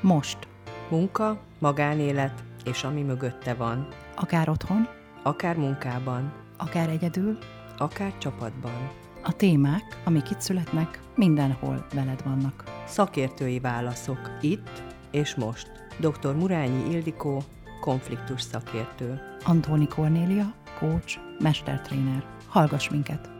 Most. Munka, magánélet és ami mögötte van. Akár otthon, Akár munkában, akár egyedül, akár csapatban. a témák, amik itt születnek, mindenhol veled vannak. Szakértői válaszok itt és most. Dr. Murányi Ildikó, konfliktus szakértő. Antóni Kornélia, coach, mestertréner. Hallgass minket!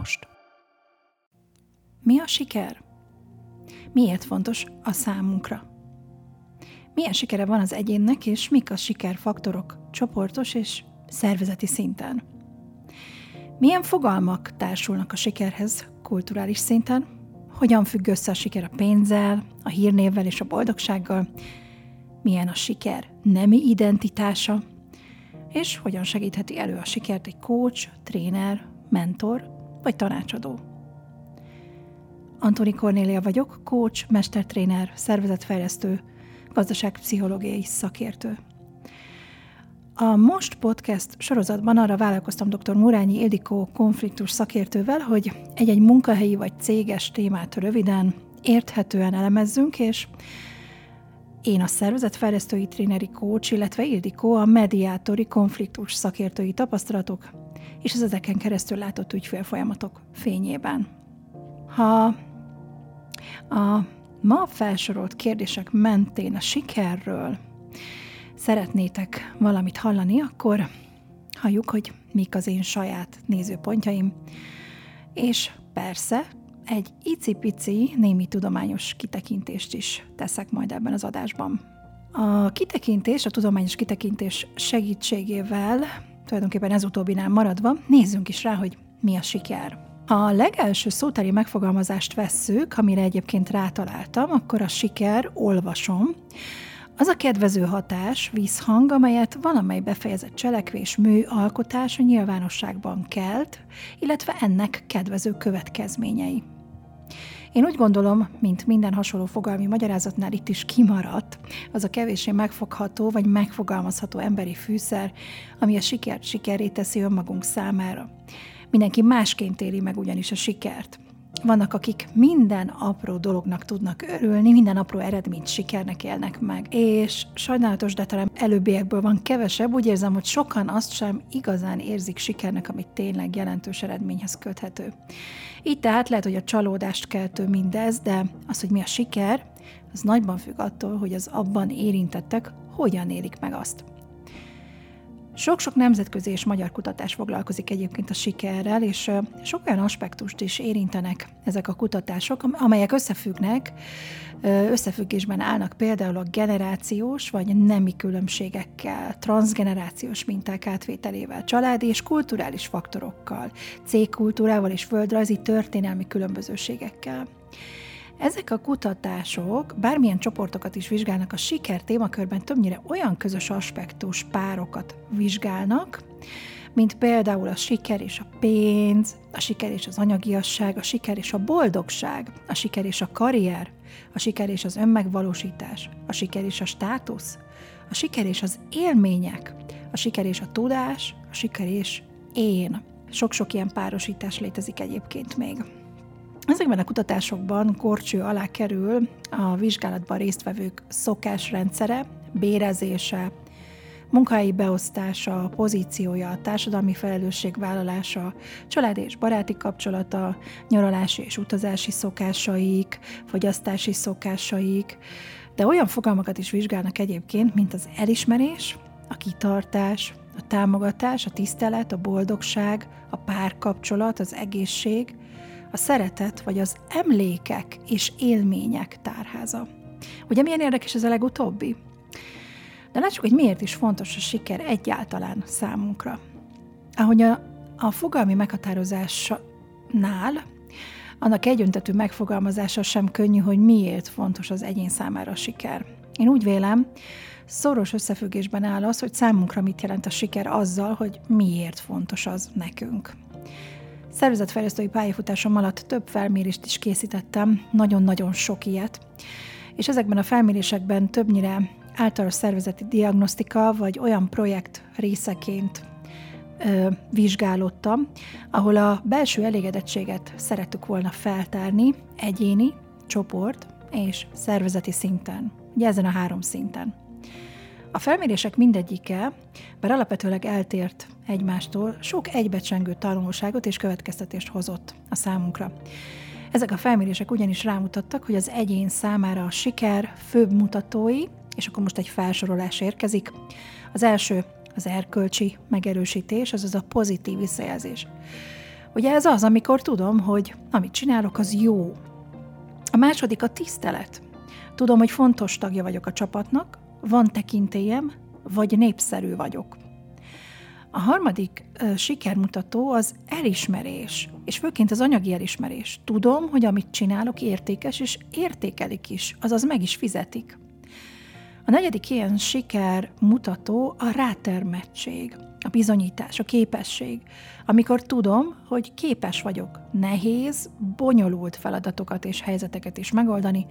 Most. Mi a siker? Miért fontos a számunkra? Milyen sikere van az egyénnek, és mik a sikerfaktorok csoportos és szervezeti szinten? Milyen fogalmak társulnak a sikerhez kulturális szinten? Hogyan függ össze a siker a pénzzel, a hírnévvel és a boldogsággal? Milyen a siker nemi identitása? És hogyan segítheti elő a sikert egy coach, tréner, mentor vagy tanácsadó? Antoni Kornélia vagyok, coach, mestertréner, szervezetfejlesztő, gazdaságpszichológiai szakértő. A Most Podcast sorozatban arra vállalkoztam dr. Murányi Ildikó konfliktus szakértővel, hogy egy-egy munkahelyi vagy céges témát röviden, érthetően elemezzünk, és én a szervezetfejlesztői tréneri coach, illetve Ildikó a mediátori konfliktus szakértői tapasztalatok és az ezeken keresztül látott ügyfélfolyamatok fényében. Ha a ma felsorolt kérdések mentén a sikerről szeretnétek valamit hallani, akkor halljuk, hogy mik az én saját nézőpontjaim, és persze egy icipici némi tudományos kitekintést is teszek majd ebben az adásban. A kitekintés, a tudományos kitekintés segítségével, tulajdonképpen ez utóbbinál maradva, nézzünk is rá, hogy mi a siker. Ha a legelső szótári megfogalmazást vesszük, amire egyébként rátaláltam, akkor a siker, olvasom, az a kedvező hatás, vízhang, amelyet valamely befejezett cselekvés, mű, alkotás a nyilvánosságban kelt, illetve ennek kedvező következményei. Én úgy gondolom, mint minden hasonló fogalmi magyarázatnál itt is kimaradt, az a kevéssé megfogható vagy megfogalmazható emberi fűszer, ami a sikert sikeré teszi önmagunk számára. Mindenki másként éli meg ugyanis a sikert. Vannak, akik minden apró dolognak tudnak örülni, minden apró eredményt sikernek élnek meg. És sajnálatos, de talán előbbiekből van kevesebb, úgy érzem, hogy sokan azt sem igazán érzik sikernek, amit tényleg jelentős eredményhez köthető. Így tehát lehet, hogy a csalódást keltő mindez, de az, hogy mi a siker, az nagyban függ attól, hogy az abban érintettek hogyan élik meg azt. Sok-sok nemzetközi és magyar kutatás foglalkozik egyébként a sikerrel, és sok olyan aspektust is érintenek ezek a kutatások, amelyek összefüggnek, összefüggésben állnak például a generációs vagy nemi különbségekkel, transgenerációs minták átvételével, családi és kulturális faktorokkal, cégkultúrával és földrajzi történelmi különbözőségekkel. Ezek a kutatások bármilyen csoportokat is vizsgálnak, a siker témakörben többnyire olyan közös aspektus párokat vizsgálnak, mint például a siker és a pénz, a siker és az anyagiasság, a siker és a boldogság, a siker és a karrier, a siker és az önmegvalósítás, a siker és a státusz, a siker és az élmények, a siker és a tudás, a siker és én. Sok-sok ilyen párosítás létezik egyébként még. Ezekben a kutatásokban korcső alá kerül a vizsgálatban résztvevők szokásrendszere, bérezése, munkahelyi beosztása, pozíciója, társadalmi felelősségvállalása, családi és baráti kapcsolata, nyaralási és utazási szokásaik, fogyasztási szokásaik, de olyan fogalmakat is vizsgálnak egyébként, mint az elismerés, a kitartás, a támogatás, a tisztelet, a boldogság, a párkapcsolat, az egészség, a szeretet vagy az emlékek és élmények tárháza. Ugye milyen érdekes ez a legutóbbi? De lássuk, hogy miért is fontos a siker egyáltalán számunkra. Ahogy a, a fogalmi meghatározásnál, annak egyöntetű megfogalmazása sem könnyű, hogy miért fontos az egyén számára a siker. Én úgy vélem, szoros összefüggésben áll az, hogy számunkra mit jelent a siker azzal, hogy miért fontos az nekünk. Szervezetfejlesztői pályafutásom alatt több felmérést is készítettem, nagyon-nagyon sok ilyet, és ezekben a felmérésekben többnyire általános szervezeti diagnosztika, vagy olyan projekt részeként ö, vizsgálódtam, ahol a belső elégedettséget szerettük volna feltárni egyéni, csoport és szervezeti szinten. Ugye ezen a három szinten. A felmérések mindegyike, bár alapvetőleg eltért egymástól, sok egybecsengő tanulságot és következtetést hozott a számunkra. Ezek a felmérések ugyanis rámutattak, hogy az egyén számára a siker főbb mutatói, és akkor most egy felsorolás érkezik. Az első az erkölcsi megerősítés, azaz a pozitív visszajelzés. Ugye ez az, amikor tudom, hogy amit csinálok, az jó. A második a tisztelet. Tudom, hogy fontos tagja vagyok a csapatnak, van tekintélyem, vagy népszerű vagyok. A harmadik ö, sikermutató az elismerés, és főként az anyagi elismerés. Tudom, hogy amit csinálok értékes, és értékelik is, azaz meg is fizetik. A negyedik ilyen sikermutató a rátermettség, a bizonyítás, a képesség, amikor tudom, hogy képes vagyok nehéz, bonyolult feladatokat és helyzeteket is megoldani,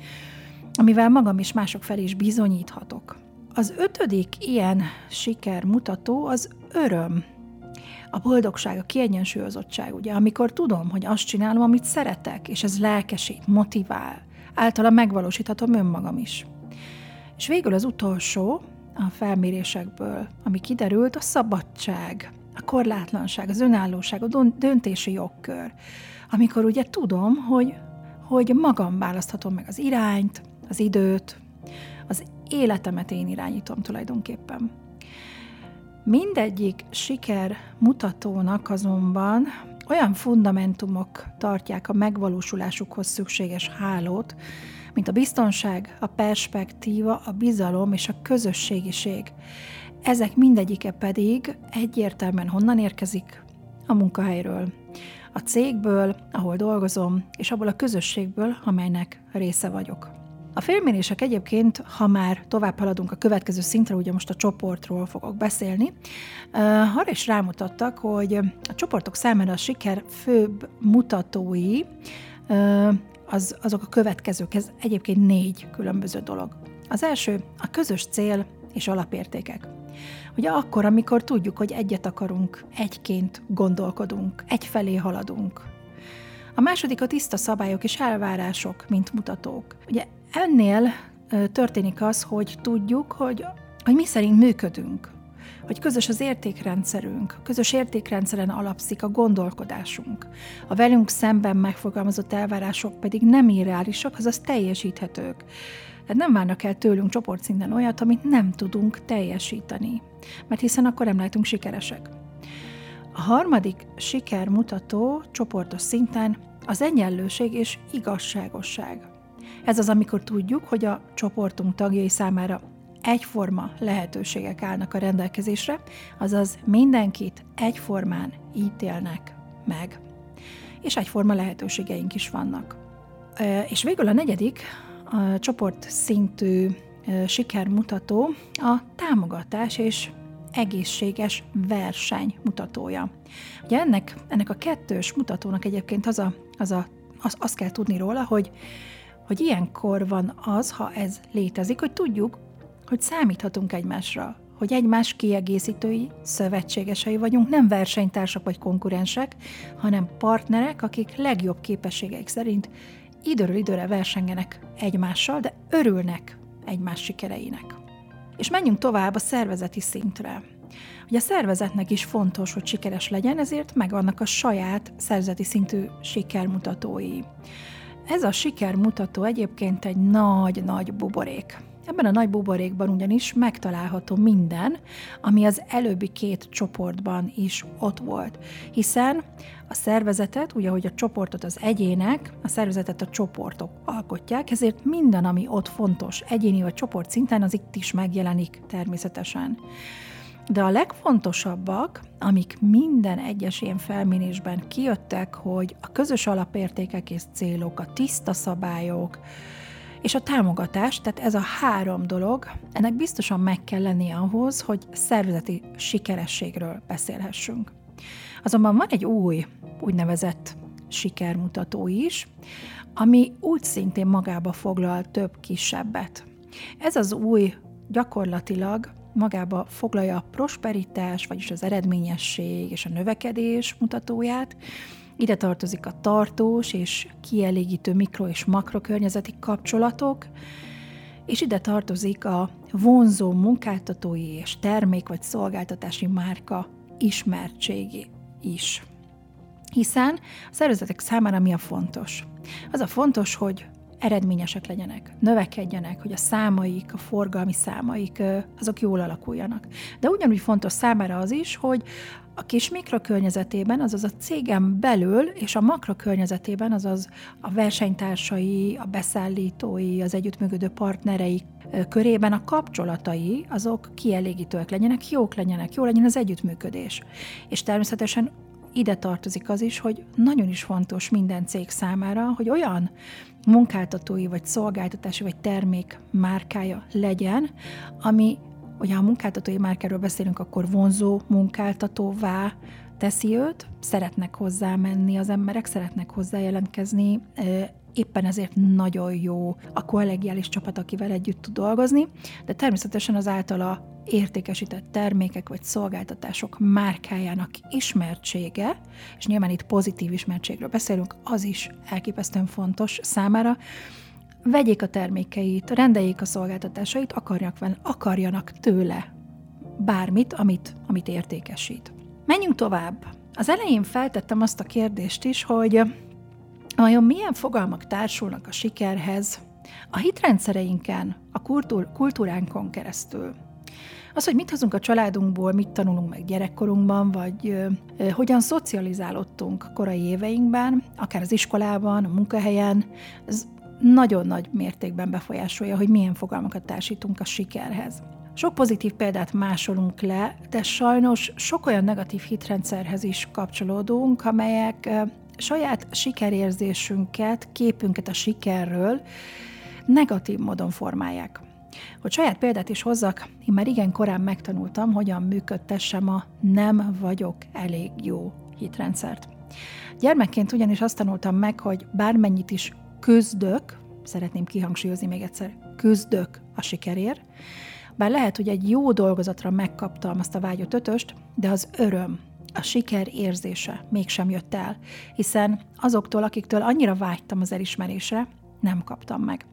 amivel magam is mások felé is bizonyíthatok. Az ötödik ilyen sikermutató az öröm. A boldogság, a kiegyensúlyozottság, ugye, amikor tudom, hogy azt csinálom, amit szeretek, és ez lelkesít, motivál, általa megvalósíthatom önmagam is. És végül az utolsó a felmérésekből, ami kiderült, a szabadság, a korlátlanság, az önállóság, a döntési jogkör. Amikor ugye tudom, hogy, hogy magam választhatom meg az irányt, az időt, az életemet én irányítom tulajdonképpen. Mindegyik siker mutatónak azonban olyan fundamentumok tartják a megvalósulásukhoz szükséges hálót, mint a biztonság, a perspektíva, a bizalom és a közösségiség. Ezek mindegyike pedig egyértelműen honnan érkezik? A munkahelyről, a cégből, ahol dolgozom, és abból a közösségből, amelynek része vagyok. A felmérések egyébként, ha már tovább haladunk a következő szintre, ugye most a csoportról fogok beszélni, arra is rámutattak, hogy a csoportok számára a siker főbb mutatói az, azok a következők, ez egyébként négy különböző dolog. Az első a közös cél és alapértékek. Ugye akkor, amikor tudjuk, hogy egyet akarunk, egyként gondolkodunk, egyfelé haladunk. A második a tiszta szabályok és elvárások, mint mutatók. Ugye ennél történik az, hogy tudjuk, hogy, hogy mi szerint működünk, hogy közös az értékrendszerünk, közös értékrendszeren alapszik a gondolkodásunk. A velünk szemben megfogalmazott elvárások pedig nem irreálisak, azaz teljesíthetők. Tehát nem várnak el tőlünk csoportszinten olyat, amit nem tudunk teljesíteni, mert hiszen akkor nem lehetünk sikeresek. A harmadik sikermutató csoportos szinten az egyenlőség és igazságosság. Ez az, amikor tudjuk, hogy a csoportunk tagjai számára egyforma lehetőségek állnak a rendelkezésre, azaz mindenkit egyformán ítélnek meg. És egyforma lehetőségeink is vannak. És végül a negyedik, a csoport szintű sikermutató a támogatás és egészséges verseny mutatója. Ugye ennek, ennek a kettős mutatónak egyébként az a, az a, az, azt kell tudni róla, hogy, hogy ilyenkor van az, ha ez létezik, hogy tudjuk, hogy számíthatunk egymásra, hogy egymás kiegészítői, szövetségesei vagyunk, nem versenytársak vagy konkurensek, hanem partnerek, akik legjobb képességeik szerint időről időre versengenek egymással, de örülnek egymás sikereinek. És menjünk tovább a szervezeti szintre. Ugye a szervezetnek is fontos, hogy sikeres legyen, ezért megvannak a saját szervezeti szintű sikermutatói. Ez a sikermutató egyébként egy nagy-nagy buborék. Ebben a nagy buborékban ugyanis megtalálható minden, ami az előbbi két csoportban is ott volt. Hiszen a szervezetet, ugye, hogy a csoportot az egyének, a szervezetet a csoportok alkotják, ezért minden, ami ott fontos, egyéni vagy csoport szinten, az itt is megjelenik természetesen. De a legfontosabbak, amik minden egyes ilyen felmérésben kijöttek, hogy a közös alapértékek és célok, a tiszta szabályok, és a támogatás, tehát ez a három dolog, ennek biztosan meg kell lennie ahhoz, hogy szervezeti sikerességről beszélhessünk. Azonban van egy új, úgynevezett sikermutató is, ami úgy szintén magába foglal több kisebbet. Ez az új gyakorlatilag magába foglalja a prosperitás, vagyis az eredményesség és a növekedés mutatóját. Ide tartozik a tartós és kielégítő mikro- és makrokörnyezeti kapcsolatok, és ide tartozik a vonzó munkáltatói és termék vagy szolgáltatási márka ismertségi is. Hiszen a szervezetek számára mi a fontos? Az a fontos, hogy eredményesek legyenek, növekedjenek, hogy a számaik, a forgalmi számaik, azok jól alakuljanak. De ugyanúgy fontos számára az is, hogy a kis mikrokörnyezetében, azaz a cégem belül, és a makrokörnyezetében, azaz a versenytársai, a beszállítói, az együttműködő partnerei körében a kapcsolatai, azok kielégítőek legyenek, jók legyenek, jó legyen az együttműködés. És természetesen ide tartozik az is, hogy nagyon is fontos minden cég számára, hogy olyan munkáltatói, vagy szolgáltatási, vagy termék márkája legyen, ami, hogyha a munkáltatói márkáról beszélünk, akkor vonzó munkáltatóvá teszi őt, szeretnek hozzá menni az emberek, szeretnek hozzá jelentkezni, éppen ezért nagyon jó a kollegiális csapat, akivel együtt tud dolgozni, de természetesen az általa értékesített termékek vagy szolgáltatások márkájának ismertsége, és nyilván itt pozitív ismertségről beszélünk, az is elképesztően fontos számára, vegyék a termékeit, rendeljék a szolgáltatásait, akarjak, akarjanak tőle bármit, amit, amit értékesít. Menjünk tovább. Az elején feltettem azt a kérdést is, hogy vajon milyen fogalmak társulnak a sikerhez a hitrendszereinken, a kultúr, kultúránkon keresztül. Az, hogy mit hozunk a családunkból, mit tanulunk meg gyerekkorunkban, vagy ö, hogyan szocializálódtunk korai éveinkben, akár az iskolában, a munkahelyen, ez nagyon nagy mértékben befolyásolja, hogy milyen fogalmakat társítunk a sikerhez. Sok pozitív példát másolunk le, de sajnos sok olyan negatív hitrendszerhez is kapcsolódunk, amelyek saját sikerérzésünket, képünket a sikerről negatív módon formálják. Hogy saját példát is hozzak, én már igen korán megtanultam, hogyan működtessem a nem vagyok elég jó hitrendszert. Gyermekként ugyanis azt tanultam meg, hogy bármennyit is küzdök, szeretném kihangsúlyozni még egyszer, küzdök a sikerért, bár lehet, hogy egy jó dolgozatra megkaptam azt a vágyott ötöst, de az öröm, a siker érzése mégsem jött el, hiszen azoktól, akiktől annyira vágytam az elismerésre, nem kaptam meg.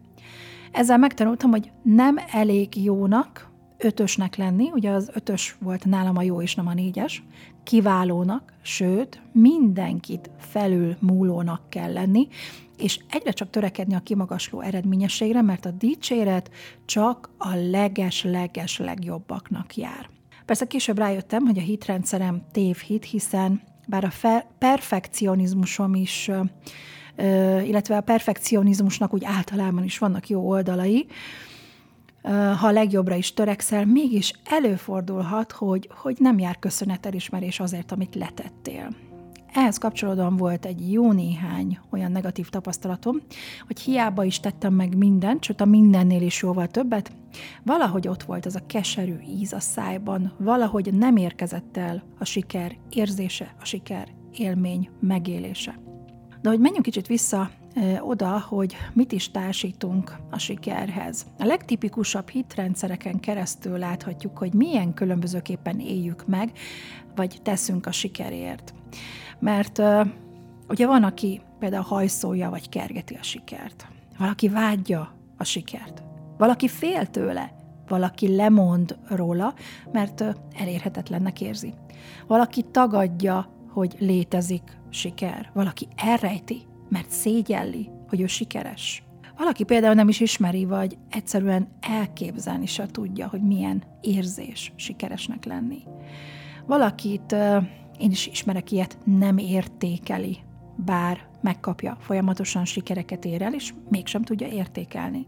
Ezzel megtanultam, hogy nem elég jónak, ötösnek lenni, ugye az ötös volt nálam a jó és nem a négyes, kiválónak, sőt, mindenkit felül múlónak kell lenni, és egyre csak törekedni a kimagasló eredményességre, mert a dicséret csak a leges-leges legjobbaknak jár. Persze később rájöttem, hogy a hitrendszerem tévhit, hiszen bár a fe- perfekcionizmusom is illetve a perfekcionizmusnak úgy általában is vannak jó oldalai, ha a legjobbra is törekszel, mégis előfordulhat, hogy, hogy nem jár köszönet elismerés azért, amit letettél. Ehhez kapcsolódóan volt egy jó néhány olyan negatív tapasztalatom, hogy hiába is tettem meg mindent, sőt a mindennél is jóval többet, valahogy ott volt az a keserű íz a szájban, valahogy nem érkezett el a siker érzése, a siker élmény megélése. De hogy menjünk kicsit vissza oda, hogy mit is társítunk a sikerhez. A legtipikusabb hitrendszereken keresztül láthatjuk, hogy milyen különbözőképpen éljük meg, vagy teszünk a sikerért. Mert ugye van, aki például hajszolja, vagy kergeti a sikert. Valaki vágyja a sikert. Valaki fél tőle, valaki lemond róla, mert elérhetetlennek érzi. Valaki tagadja, hogy létezik siker. Valaki elrejti, mert szégyelli, hogy ő sikeres. Valaki például nem is ismeri, vagy egyszerűen elképzelni se tudja, hogy milyen érzés sikeresnek lenni. Valakit, én is ismerek ilyet, nem értékeli, bár megkapja, folyamatosan sikereket ér el, és mégsem tudja értékelni.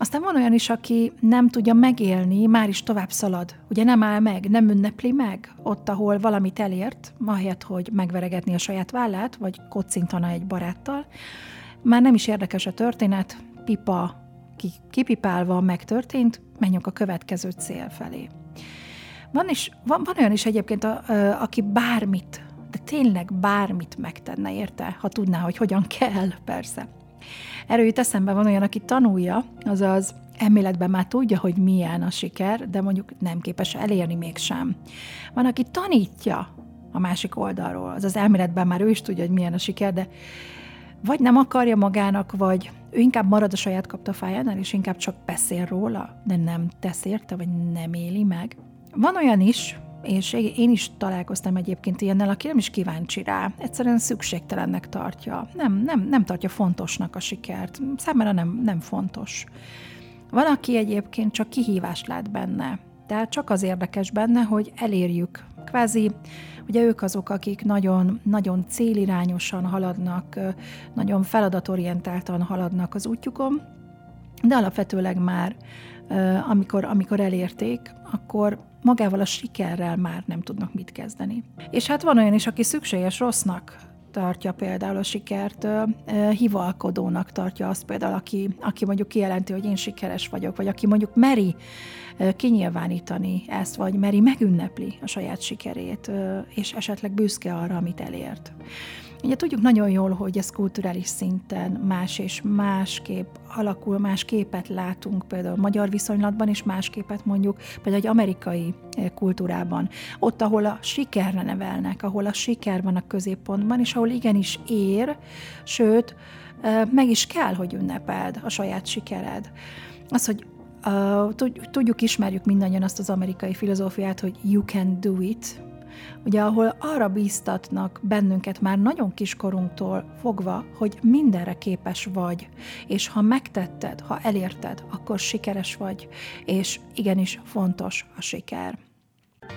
Aztán van olyan is, aki nem tudja megélni, már is tovább szalad. Ugye nem áll meg, nem ünnepli meg ott, ahol valamit elért, ahelyett, hogy megveregetni a saját vállát, vagy kocintana egy baráttal. Már nem is érdekes a történet, pipa kipipálva megtörtént, menjünk a következő cél felé. Van, is, van, van olyan is egyébként, a, a, aki bármit, de tényleg bármit megtenne, érte? Ha tudná, hogy hogyan kell, persze. Erről jut eszembe van olyan, aki tanulja, azaz elméletben már tudja, hogy milyen a siker, de mondjuk nem képes elérni mégsem. Van, aki tanítja a másik oldalról, az az elméletben már ő is tudja, hogy milyen a siker, de vagy nem akarja magának, vagy ő inkább marad a saját kaptafájánál, és inkább csak beszél róla, de nem tesz érte, vagy nem éli meg. Van olyan is, és én is találkoztam egyébként ilyennel, aki nem is kíváncsi rá, egyszerűen szükségtelennek tartja, nem, nem, nem tartja fontosnak a sikert, számára nem, nem fontos. Van, aki egyébként csak kihívást lát benne, tehát csak az érdekes benne, hogy elérjük. Kvázi, ugye ők azok, akik nagyon, nagyon célirányosan haladnak, nagyon feladatorientáltan haladnak az útjukon, de alapvetőleg már, amikor, amikor elérték, akkor magával a sikerrel már nem tudnak mit kezdeni. És hát van olyan is, aki szükséges rossznak tartja például a sikert, hivalkodónak tartja azt például, aki, aki mondjuk kijelenti, hogy én sikeres vagyok, vagy aki mondjuk meri kinyilvánítani ezt, vagy meri megünnepli a saját sikerét, és esetleg büszke arra, amit elért. Ugye tudjuk nagyon jól, hogy ez kulturális szinten más és másképp alakul, más képet látunk például magyar viszonylatban, és más képet mondjuk például egy amerikai eh, kultúrában. Ott, ahol a sikerre nevelnek, ahol a siker van a középpontban, és ahol igenis ér, sőt, eh, meg is kell, hogy ünnepeld a saját sikered. Az, hogy Uh, tudjuk, ismerjük mindannyian azt az amerikai filozófiát, hogy you can do it, ugye ahol arra bíztatnak bennünket már nagyon kiskorunktól fogva, hogy mindenre képes vagy, és ha megtetted, ha elérted, akkor sikeres vagy, és igenis fontos a siker.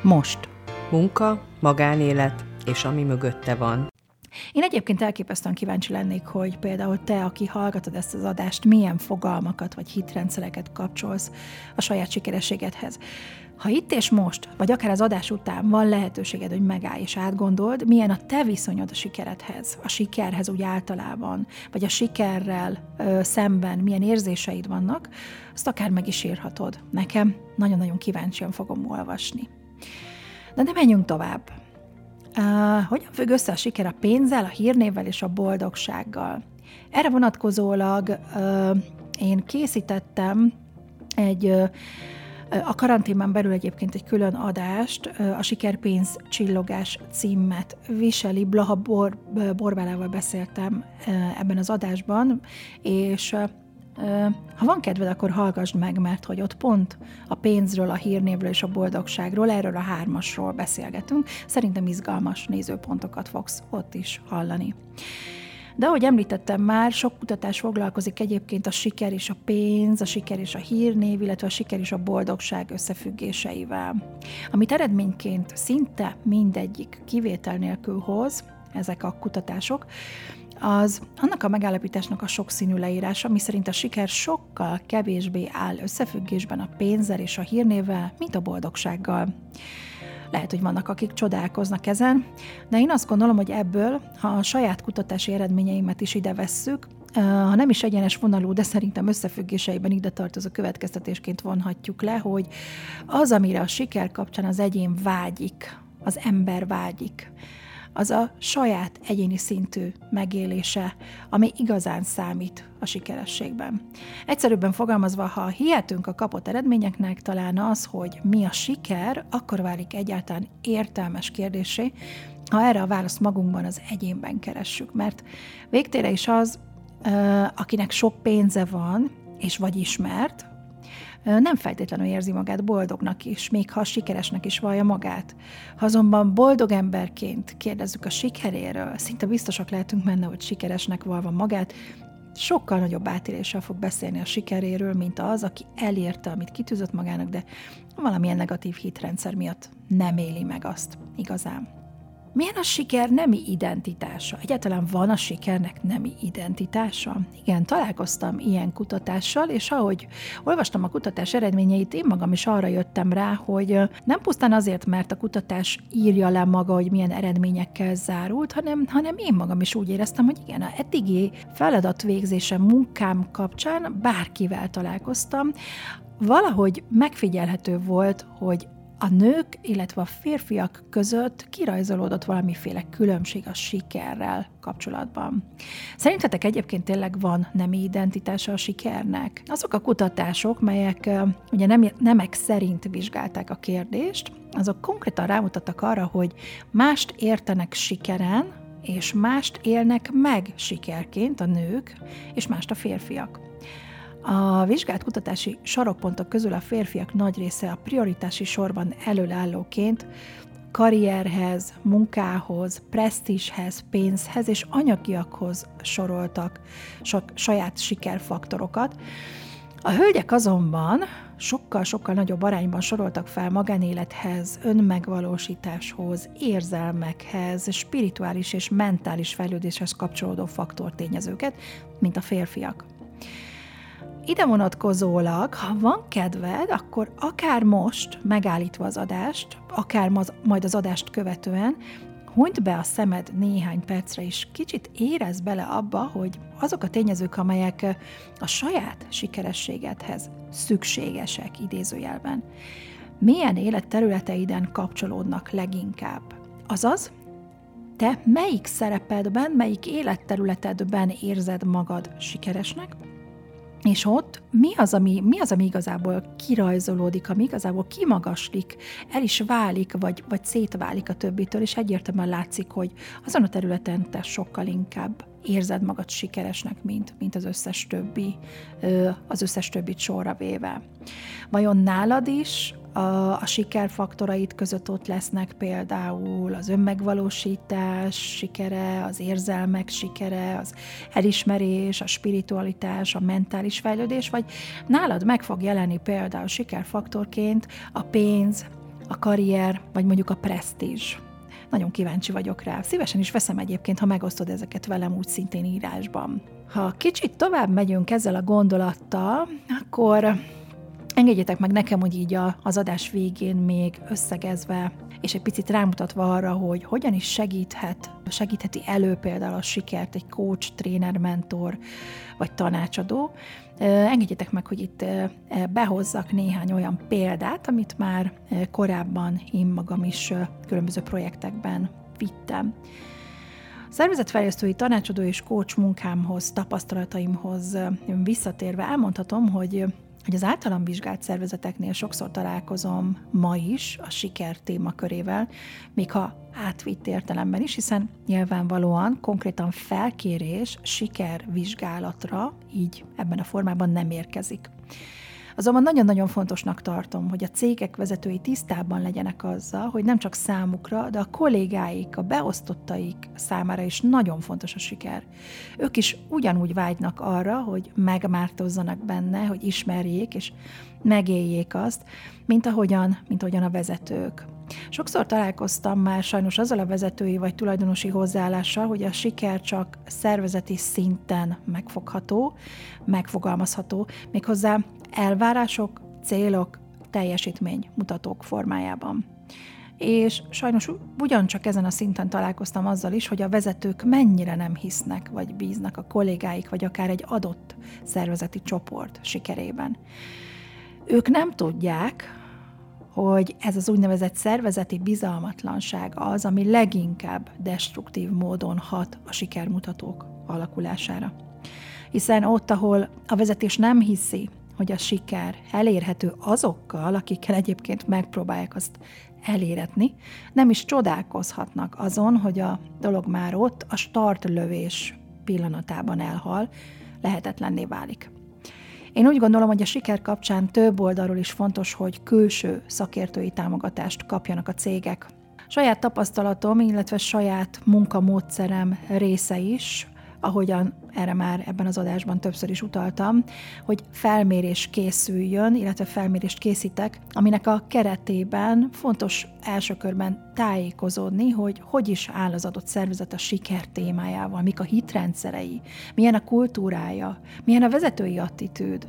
Most. Munka, magánélet, és ami mögötte van. Én egyébként elképesztően kíváncsi lennék, hogy például te, aki hallgatod ezt az adást, milyen fogalmakat vagy hitrendszereket kapcsolsz a saját sikerességedhez. Ha itt és most, vagy akár az adás után van lehetőséged, hogy megállj és átgondold, milyen a te viszonyod a sikeredhez, a sikerhez úgy általában, vagy a sikerrel ö, szemben milyen érzéseid vannak, azt akár meg is írhatod. Nekem nagyon-nagyon kíváncsian fogom olvasni. De ne menjünk tovább. Uh, hogyan függ össze a siker a pénzzel, a hírnévvel és a boldogsággal? Erre vonatkozólag én készítettem egy a karanténban belül egyébként egy külön adást, a Sikerpénz csillogás címet viseli. Blaha Bor, Borbálával beszéltem ebben az adásban, és ha van kedved, akkor hallgassd meg, mert hogy ott pont a pénzről, a hírnévről és a boldogságról, erről a hármasról beszélgetünk. Szerintem izgalmas nézőpontokat fogsz ott is hallani. De ahogy említettem már, sok kutatás foglalkozik egyébként a siker és a pénz, a siker és a hírnév, illetve a siker és a boldogság összefüggéseivel. Amit eredményként szinte mindegyik kivétel nélkül hoz, ezek a kutatások, az annak a megállapításnak a sokszínű leírása, ami szerint a siker sokkal kevésbé áll összefüggésben a pénzzel és a hírnével, mint a boldogsággal. Lehet, hogy vannak, akik csodálkoznak ezen, de én azt gondolom, hogy ebből, ha a saját kutatási eredményeimet is ide vesszük, ha nem is egyenes vonalú, de szerintem összefüggéseiben ide tartozó következtetésként vonhatjuk le, hogy az, amire a siker kapcsán az egyén vágyik, az ember vágyik, az a saját egyéni szintű megélése, ami igazán számít a sikerességben. Egyszerűbben fogalmazva, ha hihetünk a kapott eredményeknek, talán az, hogy mi a siker, akkor válik egyáltalán értelmes kérdésé, ha erre a választ magunkban, az egyénben keressük. Mert végtére is az, akinek sok pénze van, és vagy ismert, nem feltétlenül érzi magát boldognak is, még ha sikeresnek is vallja magát. Ha azonban boldog emberként kérdezzük a sikeréről, szinte biztosak lehetünk benne, hogy sikeresnek valva magát, sokkal nagyobb átéléssel fog beszélni a sikeréről, mint az, aki elérte, amit kitűzött magának, de valamilyen negatív hitrendszer miatt nem éli meg azt igazán. Milyen a siker nemi identitása? Egyáltalán van a sikernek nemi identitása? Igen, találkoztam ilyen kutatással, és ahogy olvastam a kutatás eredményeit, én magam is arra jöttem rá, hogy nem pusztán azért, mert a kutatás írja le maga, hogy milyen eredményekkel zárult, hanem, hanem én magam is úgy éreztem, hogy igen, a eddigi feladatvégzése munkám kapcsán bárkivel találkoztam, valahogy megfigyelhető volt, hogy a nők, illetve a férfiak között kirajzolódott valamiféle különbség a sikerrel kapcsolatban. Szerintetek egyébként tényleg van nemi identitása a sikernek? Azok a kutatások, melyek ugye nem, nemek szerint vizsgálták a kérdést, azok konkrétan rámutattak arra, hogy mást értenek sikeren, és mást élnek meg sikerként a nők, és mást a férfiak. A vizsgált kutatási sarokpontok közül a férfiak nagy része a prioritási sorban előállóként karrierhez, munkához, presztízshez, pénzhez és anyagiakhoz soroltak sok saját sikerfaktorokat. A hölgyek azonban sokkal-sokkal nagyobb arányban soroltak fel magánélethez, önmegvalósításhoz, érzelmekhez, spirituális és mentális fejlődéshez kapcsolódó faktortényezőket, mint a férfiak. Ide vonatkozólag, ha van kedved, akkor akár most, megállítva az adást, akár majd az adást követően, hunyd be a szemed néhány percre, és kicsit érez bele abba, hogy azok a tényezők, amelyek a saját sikerességedhez szükségesek idézőjelben, milyen életterületeiden kapcsolódnak leginkább. Azaz, te melyik szerepedben, melyik életterületedben érzed magad sikeresnek, és ott mi az, ami, mi az, ami igazából kirajzolódik, ami igazából kimagaslik, el is válik, vagy, vagy szétválik a többitől, és egyértelműen látszik, hogy azon a területen te sokkal inkább érzed magad sikeresnek, mint, mint az összes többi, az összes többit sorra véve. Vajon nálad is a, a sikerfaktorait között ott lesznek például az önmegvalósítás sikere, az érzelmek sikere, az elismerés, a spiritualitás, a mentális fejlődés, vagy nálad meg fog jelenni például sikerfaktorként a pénz, a karrier, vagy mondjuk a presztízs. Nagyon kíváncsi vagyok rá. Szívesen is veszem egyébként, ha megosztod ezeket velem úgy szintén írásban. Ha kicsit tovább megyünk ezzel a gondolattal, akkor Engedjétek meg nekem, hogy így a, az adás végén még összegezve, és egy picit rámutatva arra, hogy hogyan is segíthet, segítheti elő például a sikert egy coach, tréner, mentor vagy tanácsadó. Engedjétek meg, hogy itt behozzak néhány olyan példát, amit már korábban én magam is különböző projektekben vittem. Szervezetfejlesztői tanácsadó és coach munkámhoz, tapasztalataimhoz visszatérve elmondhatom, hogy hogy az általam vizsgált szervezeteknél sokszor találkozom ma is a siker témakörével, még ha átvitt értelemben is, hiszen nyilvánvalóan konkrétan felkérés sikervizsgálatra így ebben a formában nem érkezik. Azonban nagyon-nagyon fontosnak tartom, hogy a cégek vezetői tisztában legyenek azzal, hogy nem csak számukra, de a kollégáik, a beosztottaik számára is nagyon fontos a siker. Ők is ugyanúgy vágynak arra, hogy megmártozzanak benne, hogy ismerjék és megéljék azt, mint ahogyan, mint ahogyan a vezetők. Sokszor találkoztam már sajnos azzal a vezetői vagy tulajdonosi hozzáállással, hogy a siker csak szervezeti szinten megfogható, megfogalmazható, méghozzá elvárások, célok, teljesítmény mutatók formájában. És sajnos ugyancsak ezen a szinten találkoztam azzal is, hogy a vezetők mennyire nem hisznek, vagy bíznak a kollégáik, vagy akár egy adott szervezeti csoport sikerében. Ők nem tudják, hogy ez az úgynevezett szervezeti bizalmatlanság az, ami leginkább destruktív módon hat a sikermutatók alakulására. Hiszen ott, ahol a vezetés nem hiszi, hogy a siker elérhető azokkal, akikkel egyébként megpróbálják azt eléretni, nem is csodálkozhatnak azon, hogy a dolog már ott a startlövés pillanatában elhal, lehetetlenné válik. Én úgy gondolom, hogy a siker kapcsán több oldalról is fontos, hogy külső szakértői támogatást kapjanak a cégek. Saját tapasztalatom, illetve saját munkamódszerem része is ahogyan erre már ebben az adásban többször is utaltam, hogy felmérés készüljön, illetve felmérést készítek, aminek a keretében fontos első körben tájékozódni, hogy hogy is áll az adott szervezet a siker témájával, mik a hitrendszerei, milyen a kultúrája, milyen a vezetői attitűd.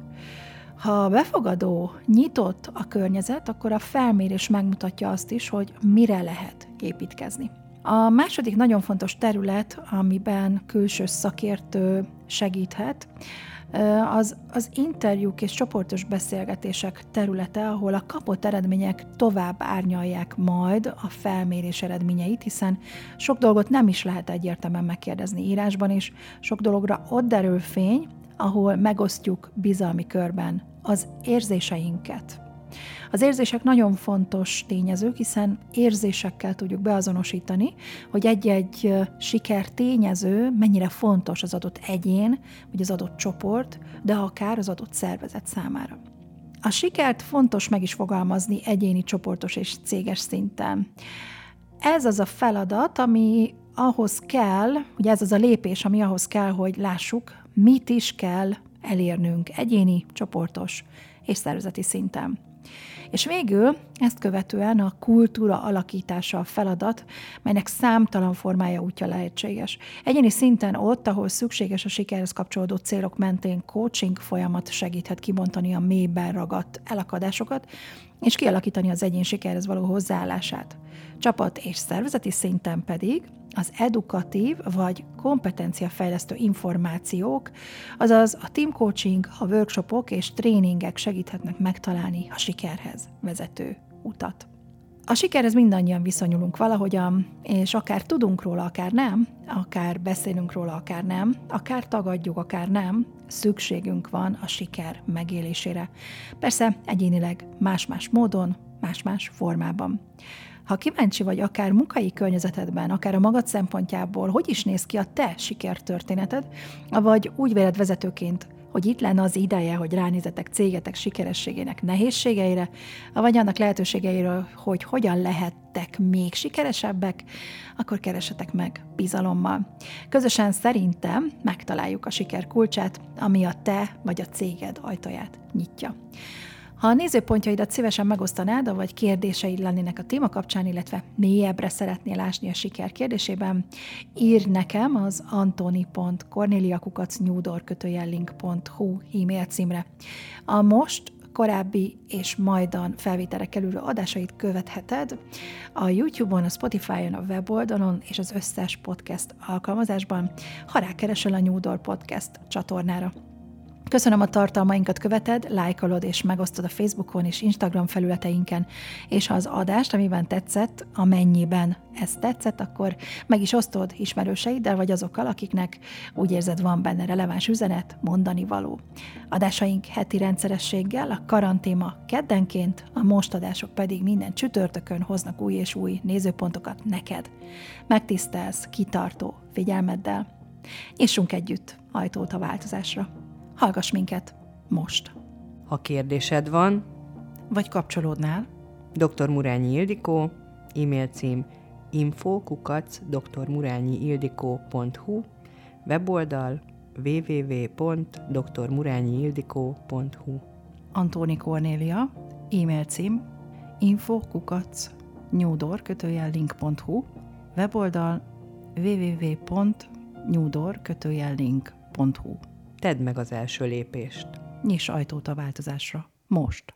Ha befogadó, nyitott a környezet, akkor a felmérés megmutatja azt is, hogy mire lehet építkezni. A második nagyon fontos terület, amiben külső szakértő segíthet, az, az interjúk és csoportos beszélgetések területe, ahol a kapott eredmények tovább árnyalják majd a felmérés eredményeit, hiszen sok dolgot nem is lehet egyértelműen megkérdezni írásban, és sok dologra ott derül fény, ahol megosztjuk bizalmi körben az érzéseinket. Az érzések nagyon fontos tényezők, hiszen érzésekkel tudjuk beazonosítani, hogy egy-egy siker tényező mennyire fontos az adott egyén, vagy az adott csoport, de akár az adott szervezet számára. A sikert fontos meg is fogalmazni egyéni, csoportos és céges szinten. Ez az a feladat, ami ahhoz kell, ugye ez az a lépés, ami ahhoz kell, hogy lássuk, mit is kell elérnünk egyéni, csoportos és szervezeti szinten. És végül ezt követően a kultúra alakítása a feladat, melynek számtalan formája útja lehetséges. Egyéni szinten ott, ahol szükséges a sikerhez kapcsolódó célok mentén coaching folyamat segíthet kibontani a mélyben ragadt elakadásokat, és kialakítani az egyén sikerhez való hozzáállását. Csapat és szervezeti szinten pedig az edukatív vagy kompetenciafejlesztő információk, azaz a team coaching, a workshopok és tréningek segíthetnek megtalálni a sikerhez vezető utat. A sikerhez mindannyian viszonyulunk valahogyan, és akár tudunk róla, akár nem, akár beszélünk róla, akár nem, akár tagadjuk, akár nem, szükségünk van a siker megélésére. Persze egyénileg más-más módon, más-más formában. Ha kíváncsi vagy akár munkai környezetedben, akár a magad szempontjából, hogy is néz ki a te sikertörténeted, vagy úgy véled vezetőként, hogy itt lenne az ideje, hogy ránézetek cégetek sikerességének nehézségeire, vagy annak lehetőségeiről, hogy hogyan lehettek még sikeresebbek, akkor keresetek meg bizalommal. Közösen szerintem megtaláljuk a siker kulcsát, ami a te vagy a céged ajtaját nyitja. Ha a nézőpontjaidat szívesen megosztanád, vagy kérdéseid lennének a téma kapcsán, illetve mélyebbre szeretnél ásni a siker kérdésében, ír nekem az antoni.corneliakukacnyúdorkötőjellink.hu e-mail címre. A most korábbi és majdan felvételre kerülő adásait követheted a YouTube-on, a Spotify-on, a weboldalon és az összes podcast alkalmazásban, ha rákeresel a Nyúdor Podcast csatornára. Köszönöm a tartalmainkat követed, lájkolod és megosztod a Facebookon és Instagram felületeinken, és ha az adást, amiben tetszett, amennyiben ez tetszett, akkor meg is osztod ismerőseiddel, vagy azokkal, akiknek úgy érzed van benne releváns üzenet, mondani való. Adásaink heti rendszerességgel, a karantéma keddenként, a most adások pedig minden csütörtökön hoznak új és új nézőpontokat neked. Megtisztelsz, kitartó figyelmeddel. Nyissunk együtt ajtót a változásra. Hallgass minket most! Ha kérdésed van, vagy kapcsolódnál, dr. Murányi Ildikó, e-mail cím info.kukac drmurányiildikó.hu, weboldal www.drmurányiildikó.hu Antóni Kornélia, e-mail cím info.kukac nyúdor link.hu, weboldal www.nyúdor link.hu Tedd meg az első lépést. Nyiss ajtót a változásra. Most!